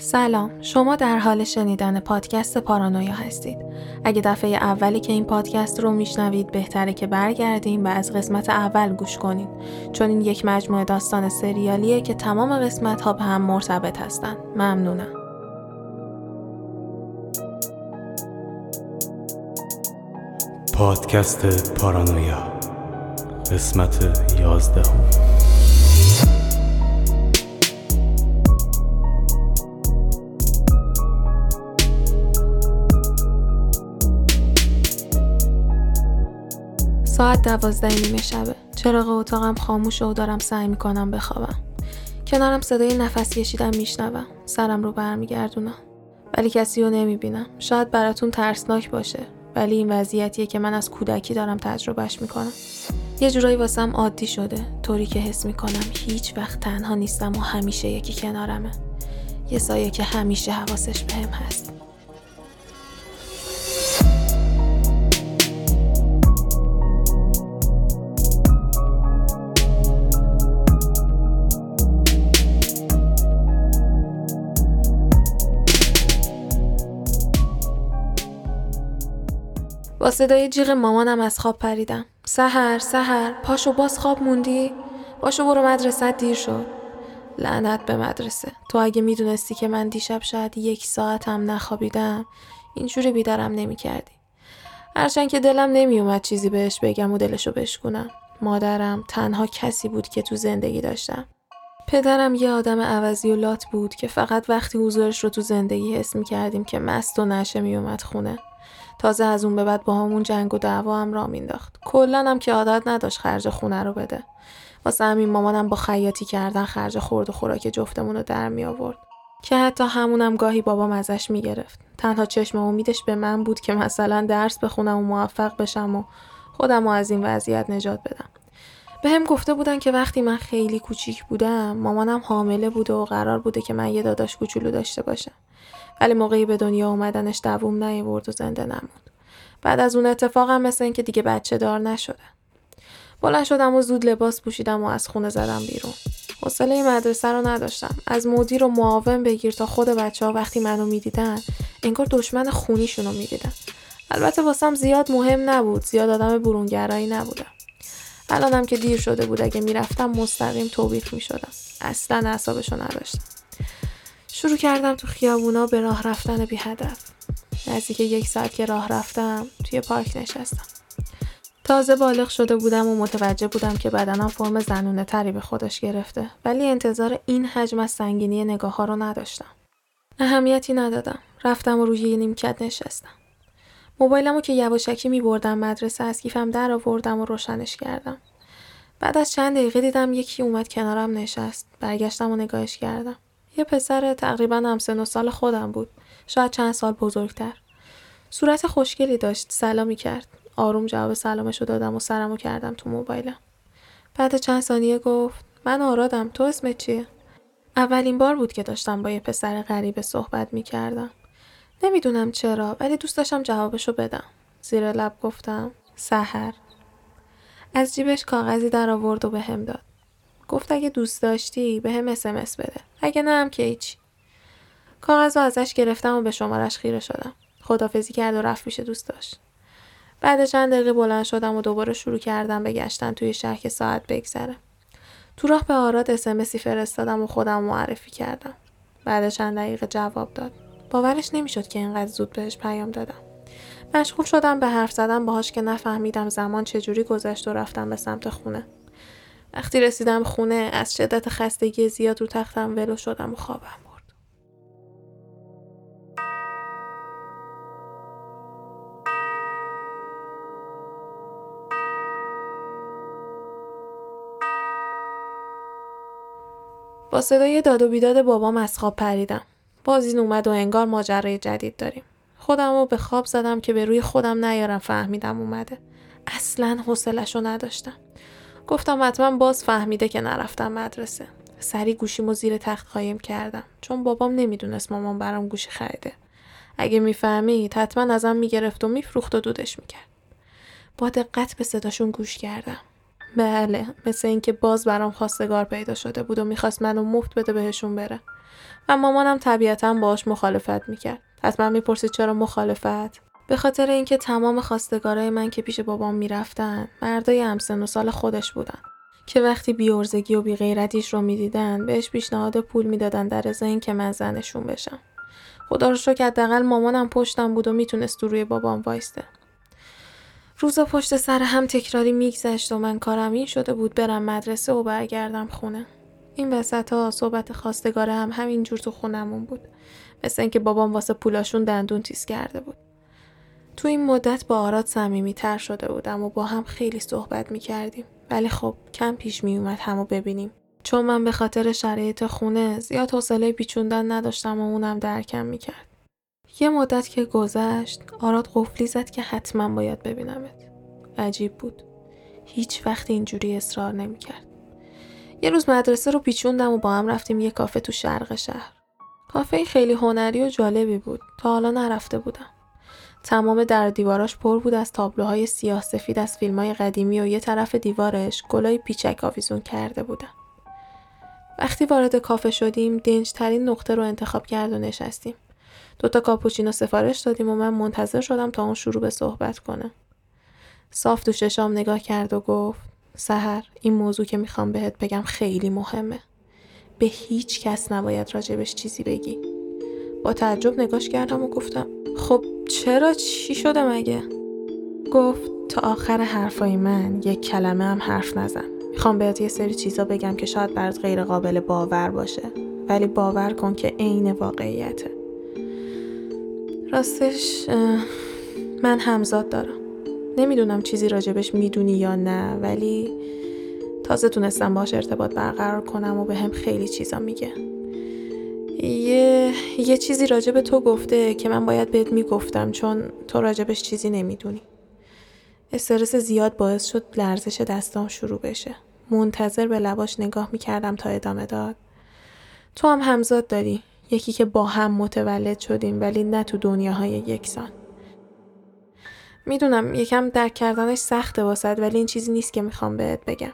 سلام. شما در حال شنیدن پادکست پارانویا هستید. اگه دفعه اولی که این پادکست رو میشنوید بهتره که برگردیم و از قسمت اول گوش کنید. چون این یک مجموعه داستان سریالیه که تمام قسمت ها به هم مرتبط هستن. ممنونم. پادکست پارانویا. قسمت یازدهم. ساعت دوازده نیمه شبه. چراغ اتاقم خاموشه و دارم سعی می‌کنم بخوابم. کنارم صدای نفس کشیدم میشنوم. سرم رو برمیگردونم. ولی کسی رو نمی‌بینم. شاید براتون ترسناک باشه ولی این وضعیتیه که من از کودکی دارم تجربهش می‌کنم. یه جورایی واسم عادی شده. طوری که حس می‌کنم هیچ وقت تنها نیستم و همیشه یکی کنارمه. یه سایه که همیشه حواسش بهم هست. صدای جیغ مامانم از خواب پریدم. سهر سهر پاشو باز خواب موندی؟ باشو برو مدرسه دیر شد. لعنت به مدرسه. تو اگه می‌دونستی که من دیشب شاید یک ساعت هم نخوابیدم اینجوری بیدارم نمی‌کردی. هرچند که دلم نمیومد چیزی بهش بگم و دلشو بشکنم مادرم تنها کسی بود که تو زندگی داشتم. پدرم یه آدم عوضی و لات بود که فقط وقتی حضورش رو تو زندگی حس می‌کردیم که مست و نشه میومد خونه. تازه از اون به بعد با همون جنگ و دعوا هم را مینداخت. کلا هم که عادت نداشت خرج خونه رو بده. واسه همین مامانم با خیاطی کردن خرج خورد و خوراک جفتمون رو در می آورد. که حتی همونم گاهی بابام ازش می‌گرفت تنها چشم امیدش به من بود که مثلا درس بخونم و موفق بشم و خودم رو از این وضعیت نجات بدم. به هم گفته بودن که وقتی من خیلی کوچیک بودم مامانم حامله بوده و قرار بوده که من یه داداش کوچولو داشته باشم ولی موقعی به دنیا اومدنش دووم نیورد و زنده نموند. بعد از اون اتفاقم مثل اینکه دیگه بچه دار نشده. بلند شدم و زود لباس پوشیدم و از خونه زدم بیرون. حوصله مدرسه رو نداشتم. از مدیر و معاون بگیر تا خود بچه ها وقتی منو می‌دیدن انگار دشمن خونیشون رو می‌دیدن. البته واسم زیاد مهم نبود. زیاد آدم برونگرایی نبودم. الانم که دیر شده بود اگه می‌رفتم مستقیم توبیخ می‌شدم. اصلا اعصابشو نداشتم. شروع کردم تو خیابونا به راه رفتن بی هدف. نزدیک یک ساعت که راه رفتم توی پارک نشستم. تازه بالغ شده بودم و متوجه بودم که بدنم فرم زنونه تری به خودش گرفته ولی انتظار این حجم از سنگینی نگاه ها رو نداشتم. اهمیتی ندادم. رفتم و روی نیمکت نشستم. موبایلمو که یواشکی می بردم مدرسه از کیفم در آوردم و روشنش کردم. بعد از چند دقیقه دیدم یکی اومد کنارم نشست. برگشتم و نگاهش کردم. یه پسر تقریبا هم سن و سال خودم بود. شاید چند سال بزرگتر. صورت خوشگلی داشت. سلامی کرد. آروم جواب سلامشو دادم و سرمو کردم تو موبایلم. بعد چند ثانیه گفت من آرادم تو اسمت چیه؟ اولین بار بود که داشتم با یه پسر غریبه صحبت می کردم. نمی‌دونم چرا ولی دوست داشتم جوابشو بدم. زیر لب گفتم سحر. از جیبش کاغذی در آورد و به هم داد. گفت اگه دوست داشتی به هم اسمس بده. اگه نه هم که هیچی. کاغذ رو ازش گرفتم و به شمارش خیره شدم. خدافزی کرد و رفت پیش دوست داشت. بعد چند دقیقه بلند شدم و دوباره شروع کردم به گشتن توی شهر که ساعت بگذره. تو راه به آراد اسمسی فرستادم و خودم معرفی کردم. بعد چند دقیقه جواب داد. باورش نمی‌شد که اینقدر زود بهش پیام دادم. مشغول شدم به حرف زدن باهاش که نفهمیدم زمان چجوری گذشت و رفتم به سمت خونه. وقتی رسیدم خونه از شدت خستگی زیاد رو تختم ولو شدم و خوابم برد. با صدای داد و بیداد بابام از خواب پریدم. باز این اومد و انگار ماجرای جدید داریم. خودم رو به خواب زدم که به روی خودم نیارم فهمیدم اومده. اصلا حوصلش رو نداشتم. گفتم حتما باز فهمیده که نرفتم مدرسه. سری گوشیمو زیر تخت قایم کردم. چون بابام نمی‌دونست مامان برام گوشی خریده. اگه می‌فهمید حتما ازم می‌گرفت و میفروخت و دودش می‌کرد. با دقت به صداشون گوش کردم. بله مثل اینکه باز برام خواستگار پیدا شده بود و می‌خواست منو مفت بده بهشون بره. و مامانم طبیعتا باش مخالفت می‌کرد. حتما می‌پرسید چرا مخالفت؟ به خاطر اینکه تمام خواستگارای من که پیش بابام می‌رفتن مردای همسن و سال خودش بودن که وقتی بیورزگی و بیغیرتیش رو می‌دیدن بهش پیشنهاد پول می‌دادن در ازای که من زنشون بشم. خدا رو شکر حداقل مامانم پشتم بود و می‌تونست روی بابام وایسته روزا پشت سر هم تکراری میگذشت و من کارم این شده بود برم مدرسه و برگردم خونه. این وسط ها صحبت خواستگاره هم همینجور تو خونمون بود. مثل اینکه بابام واسه پولاشون دندون تیز کرده بود. تو این مدت با آراد صمیمی تر شده بودم و با هم خیلی صحبت می کردیم. ولی خب کم پیش می اومد همو ببینیم. چون من به خاطر شرایط خونه زیاد حوصله پیچوندن نداشتم و اونم درکم می کرد. یه مدت که گذشت آراد قفلی زد که حتما باید ببینمت. عجیب بود. هیچ وقت اینجوری اصرار نمی کرد. یه روز مدرسه رو پیچوندم و با هم رفتیم یه کافه تو شرق شهر. کافه خیلی هنری و جالبی بود. تا حالا نرفته بودم. تمام در دیواراش پر بود از تابلوهای سیاه سفید از فیلم های قدیمی و یه طرف دیوارش گلای پیچک آویزون کرده بودن. وقتی وارد کافه شدیم دنجترین نقطه رو انتخاب کرد و نشستیم. دوتا کاپوچینو سفارش دادیم و من منتظر شدم تا اون شروع به صحبت کنه. صاف تو ششام نگاه کرد و گفت سهر این موضوع که می‌خوام بهت بگم خیلی مهمه. به هیچ کس نباید راجبش چیزی بگی. با تعجب نگاش کردم و گفتم خب چرا چی شده مگه؟ گفت تا آخر حرفای من یک کلمه هم حرف نزن. می‌خوام بهت یه سری چیزا بگم که شاید برات غیر قابل باور باشه. ولی باور کن که عین واقعیته. راستش من همزاد دارم. نمی‌دونم چیزی راجبش می‌دونی یا نه ولی تازه تونستم باش ارتباط برقرار کنم و به هم خیلی چیزا میگه. یه, یه چیزی راجب تو گفته که من باید بهت می‌گفتم چون تو راجبش چیزی نمی‌دونی. استرس زیاد باعث شد لرزش دستام شروع بشه. منتظر به لباش نگاه می‌کردم تا ادامه داد. تو هم همزاد داری. یکی که با هم متولد شدیم ولی نه تو دنیاهای یکسان. می‌دونم یکم درک کردنش سخته واسد ولی این چیزی نیست که می‌خوام بهت بگم.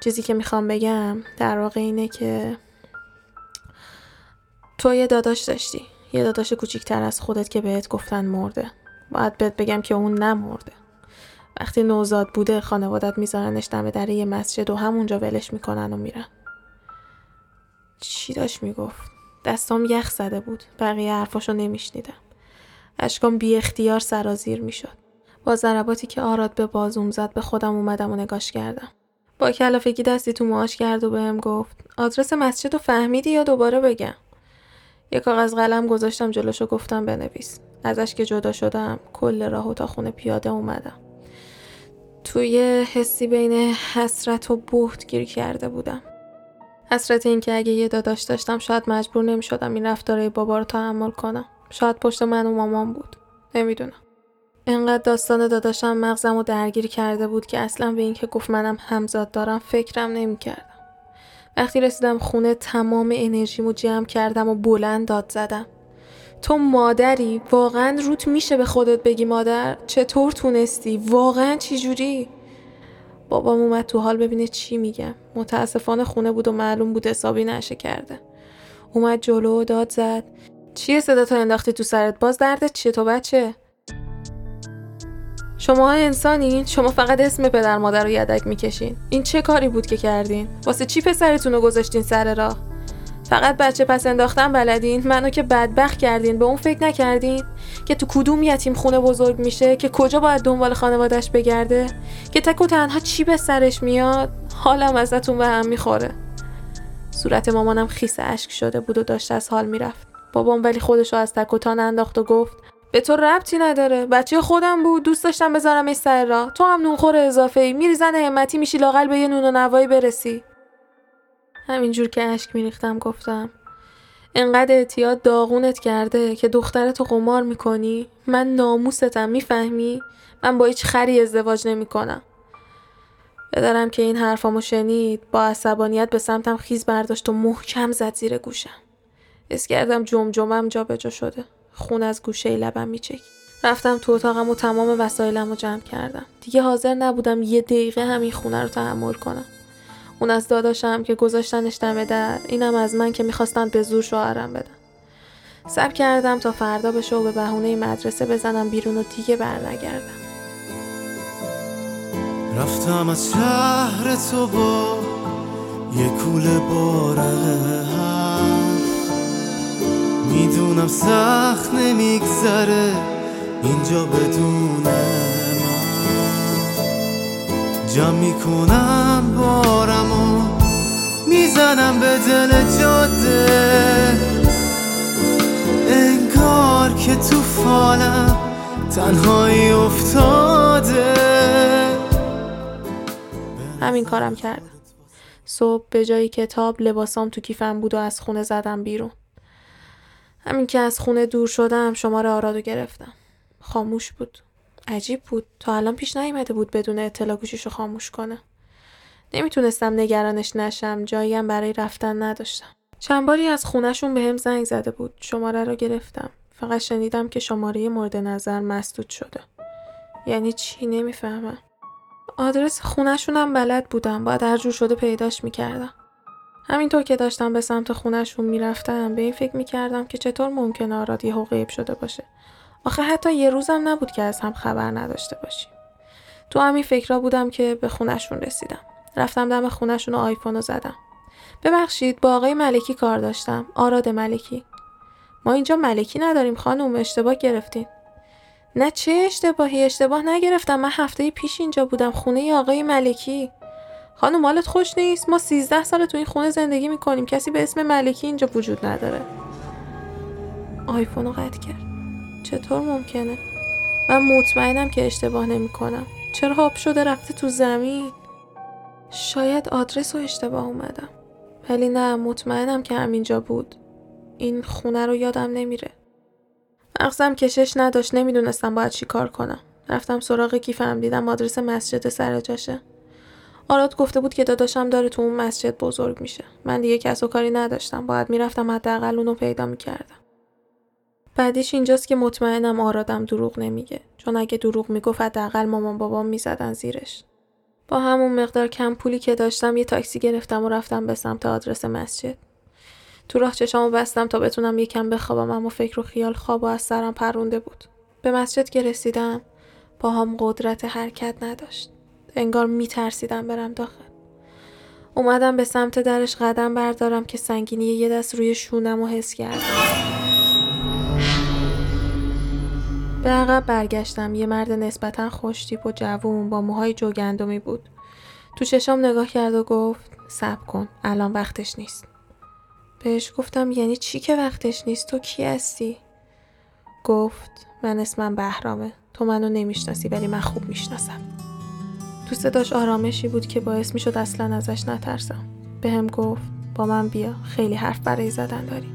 چیزی که می‌خوام بگم در واقع اینه که تو یه داداش داشتی. یه داداش کوچیکتر از خودت که بهت گفتن مرده. باید بهت بگم که اون نمرده. وقتی نوزاد بوده خانوادت میذارنش دم در یه مسجد و همونجا ولش می‌کنن و میرن. چی داشت می‌گفت؟ دستام یخ زده بود. بقیه حرفاشو نمیشنیدم. اشکام بی اختیار سرازیر می‌شد. با ضرباتی که آراد به بازوم زد به خودم اومدم و نگاش کردم. با کلافگی دستی تو ماش کرد و بهم گفت آدرس مسجد رو فهمیدی یا دوباره بگم؟ یه کاغذ قلم گذاشتم جلوشو گفتم بنویس. ازش که جدا شدم کل راهو تا خونه پیاده اومدم. توی حسی بین حسرت و بهت گیر کرده بودم. حسرت این که اگه یه داداش داشتم شاید مجبور نمی شدم این رفتاره بابا رو تحمل کنم. شاید پشت من و مامان بود. نمی‌دونم. انقدر داستان داداشم مغزم رو درگیر کرده بود که اصلا به اینکه گفت منم همزاد دارم فکرم نمی‌کردم وقتی رسیدم خونه تمام انرژیمو جمع کردم و بلند داد زدم. تو مادری واقعا روت میشه به خودت بگی مادر؟ چطور تونستی؟ واقعا چی جوری بابام اومد تو حال ببینه چی میگم متاسفانه خونه بود و معلوم بود حسابی نشه کرده. اومد جلو و داد زد. چیه صدا تو انداختی تو سرت؟ باز دردت چیه؟ تو بچه؟ شما انسانین؟ شما فقط اسم پدر مادر رو یدک می‌کشین. این چه کاری بود که کردین؟ واسه چی پسرتون رو گذاشتین سر راه؟ فقط بچه پس انداختن بلدین؟ منو که بدبخت کردین به اون فکر نکردین؟ که تو کدوم یتیم خونه بزرگ میشه؟ که کجا باید دنبال خانوادش بگرده؟ که تک و تنها چی به سرش میاد؟ حالم ازتون به هم می‌خوره. صورت مامانم خیس اشک شده بود و داشت از حال می‌رفت. بابام ولی خودشو از تک و تان انداخت و گفت به تو ربطی نداره. بچه خودم بود دوست داشتم بذارم سر راه. تو هم نونخور اضافه ای میری زن همتی میشی لاقل به یه نون و نوایی برسی. همینجور که اشک میریختم گفتم. انقدر اعتیاد داغونت کرده که دخترتو قمار می‌کنی؟ من ناموستم می‌فهمی؟ من با هیچ خری ازدواج نمی‌کنم. بدارم که این حرفامو شنید با عصبانیت به سمتم خیز برداشت و محکم زد زیر گوشم. اس کردم جمجمم جا شده. خون از گوشه لبم میچک رفتم تو اتاقم و تمام وسایلم رو جمع کردم. دیگه حاضر نبودم یه دقیقه همین خونه رو تحمل کنم. اون از داداشم که گذاشتنش دم در اینم از من که می‌خواستن به زور شوهرم بدن. سب کردم تا فردا بشه و به بهونه مدرسه بزنم بیرون و دیگه برنگردم. رفتم از شهر تو با یه کوله باره می‌دونم سخت نمیگذره. اینجا بدون من جمع می‌کنم بارم و می‌زنم به دل جاده. انگار که تو فالم تنهایی افتاده. همین کارم کردم. صبح به جای کتاب لباسام تو کیفم بود و از خونه زدم بیرون. همین که از خونه دور شدم شماره آرادو گرفتم. خاموش بود. عجیب بود. تا الان پیش نیامده بود بدون اطلاع گوشیشو خاموش کنه. نمی‌تونستم نگرانش نشم. جاییم برای رفتن نداشتم. چند باری از خونهشون به هم زنگ زده بود. شماره رو گرفتم. فقط شنیدم که شماره مورد نظر مسدود شده. یعنی چی؟ نمی‌فهمم. آدرس خونهشونم بلد بودم. باید هر جور شده پیداش می‌کردم. همینطور که داشتم به سمت خونهشون می‌رفتم به این فکر می‌کردم که چطور ممکنه آراد یهو غیب شده باشه. آخه حتی یه روزم نبود که از هم خبر نداشته باشیم. تو همین فکرها بودم که به خونشون رسیدم. رفتم دم خونشون و آیفون رو زدم. ببخشید با آقای ملکی کار داشتم. آراد ملکی. ما اینجا ملکی نداریم خانم اشتباه گرفتین. نه چه اشتباهی؟ اشتباه نگرفتم. من هفته پیش اینجا بودم. خونه آقای ملکی. خانم مالت خوش نیست؟ ما سیزده سال تو این خونه زندگی می‌کنیم. کسی به اسم ملکی اینجا وجود نداره. آیفون رو قطع کرد. چطور ممکنه؟ من مطمئنم که اشتباه نمی‌کنم. چرا هاب شده رفته تو زمین؟ شاید آدرس رو اشتباه اومدم. ولی نه مطمئنم که همینجا بود. این خونه رو یادم نمیره. مغزم کشش نداشت. نمی‌دونستم باید چی کار کنم. رفتم سراغ کیفم. دیدم آدرس مسجد سر جاشه. آراد گفته بود که داداشم داره تو اون مسجد بزرگ میشه. من دیگه کس و کاری نداشتم. باید می‌رفتم حداقل اونو پیدا می‌کردم. بعدیش اینجاست که مطمئنم آرادم دروغ نمیگه. چون اگه دروغ می‌گفت حداقل مامان بابام می‌زدن زیرش. با همون مقدار کم پولی که داشتم یه تاکسی گرفتم و رفتم به سمت آدرس مسجد. تو راه چشامو بستم تا بتونم یکم بخوابم اما فکر و خیال خواب و از سرم پرونده بود. به مسجد که رسیدم هم قدرت حرکت نداشت. انگار میترسیدم برم داخل. اومدم به سمت درش قدم بردارم که سنگینی یه دست روی شونم و حس کردم. به عقب برگشتم. یه مرد نسبتا خوشتیپ و جوون با موهای جوگندمی بود. تو چشام نگاه کرد و گفت صبر کن الان وقتش نیست. بهش گفتم یعنی چی که وقتش نیست؟ تو کی هستی؟ گفت من اسمم بهرامه. تو منو نمی‌شناسی ولی من خوب می‌شناسم. تو صداش آرامشی بود که باعث می‌شد اصلا ازش نترسم. به هم گفت با من بیا خیلی حرف برای زدن داریم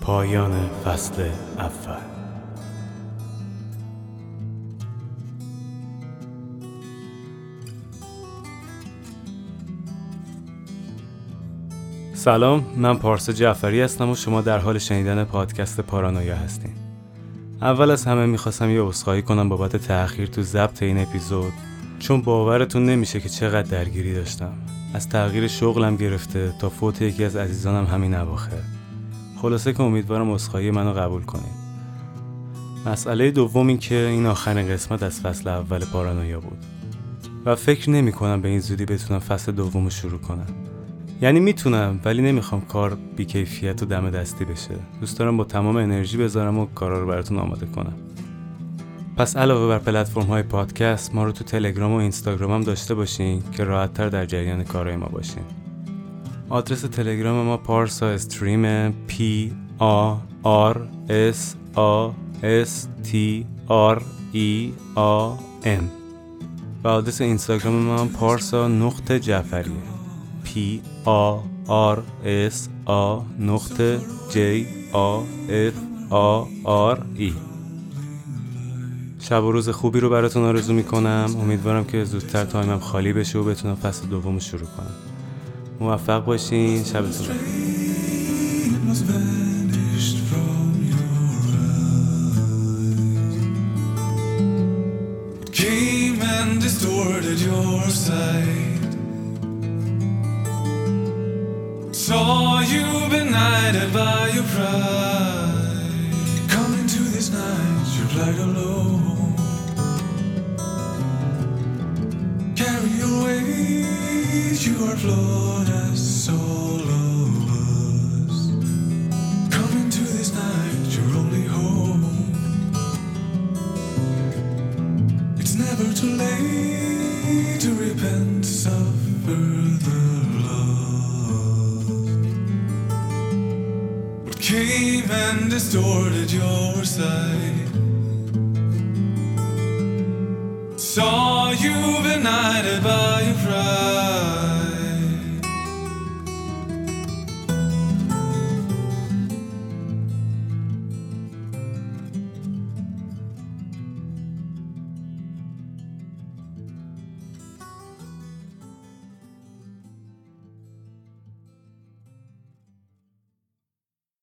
پایان فصل اول. سلام من پارسا جعفری هستم و شما در حال شنیدن پادکست پارانویا هستین. اول از همه می‌خواستم یه عذرخواهی کنم بابت تأخیر تو ضبط این اپیزود. چون باورتون نمیشه که چقدر درگیری داشتم. از تغییر شغلم گرفته تا فوت یکی از عزیزانم همین اواخر. خلاصه که امیدوارم عذرخواهی منو قبول کنید. مسئله دوم این که این آخرین قسمت از فصل اول پارانویا بود. و فکر نمی کنم به این زودی بتونم فصل دوم رو شروع کنم. یعنی می‌تونم ولی نمی‌خوام کار بیکیفیت و دم دستی بشه. دوست دارم با تمام انرژی بذارم و کارا رو براتون آماده کنم. پس علاوه بر پلتفرم های پادکست ما رو تو تلگرام و اینستاگرام هم داشته باشین که راحت تر در جریان کارهای ما باشین. آدرس تلگرام ما پارسا استریم P A R S A S T R E A M و آدرس اینستاگرام ما پارسا نقطه جعفریه. P A R S A نقطه J A F A R E. شب و روز خوبی رو براتون آرزو می‌کنم. امیدوارم که زودتر تایمم خالی بشه و بتونم فصل دوم شروع کنم. موفق باشین. شبتون بخیر. Come into this night, you're light alone. Carry your weight, you are flawed as all of us. Come into this night, your only home. It's never too late to repent, suffer the and distorted your sight? Saw you benighted by your pride.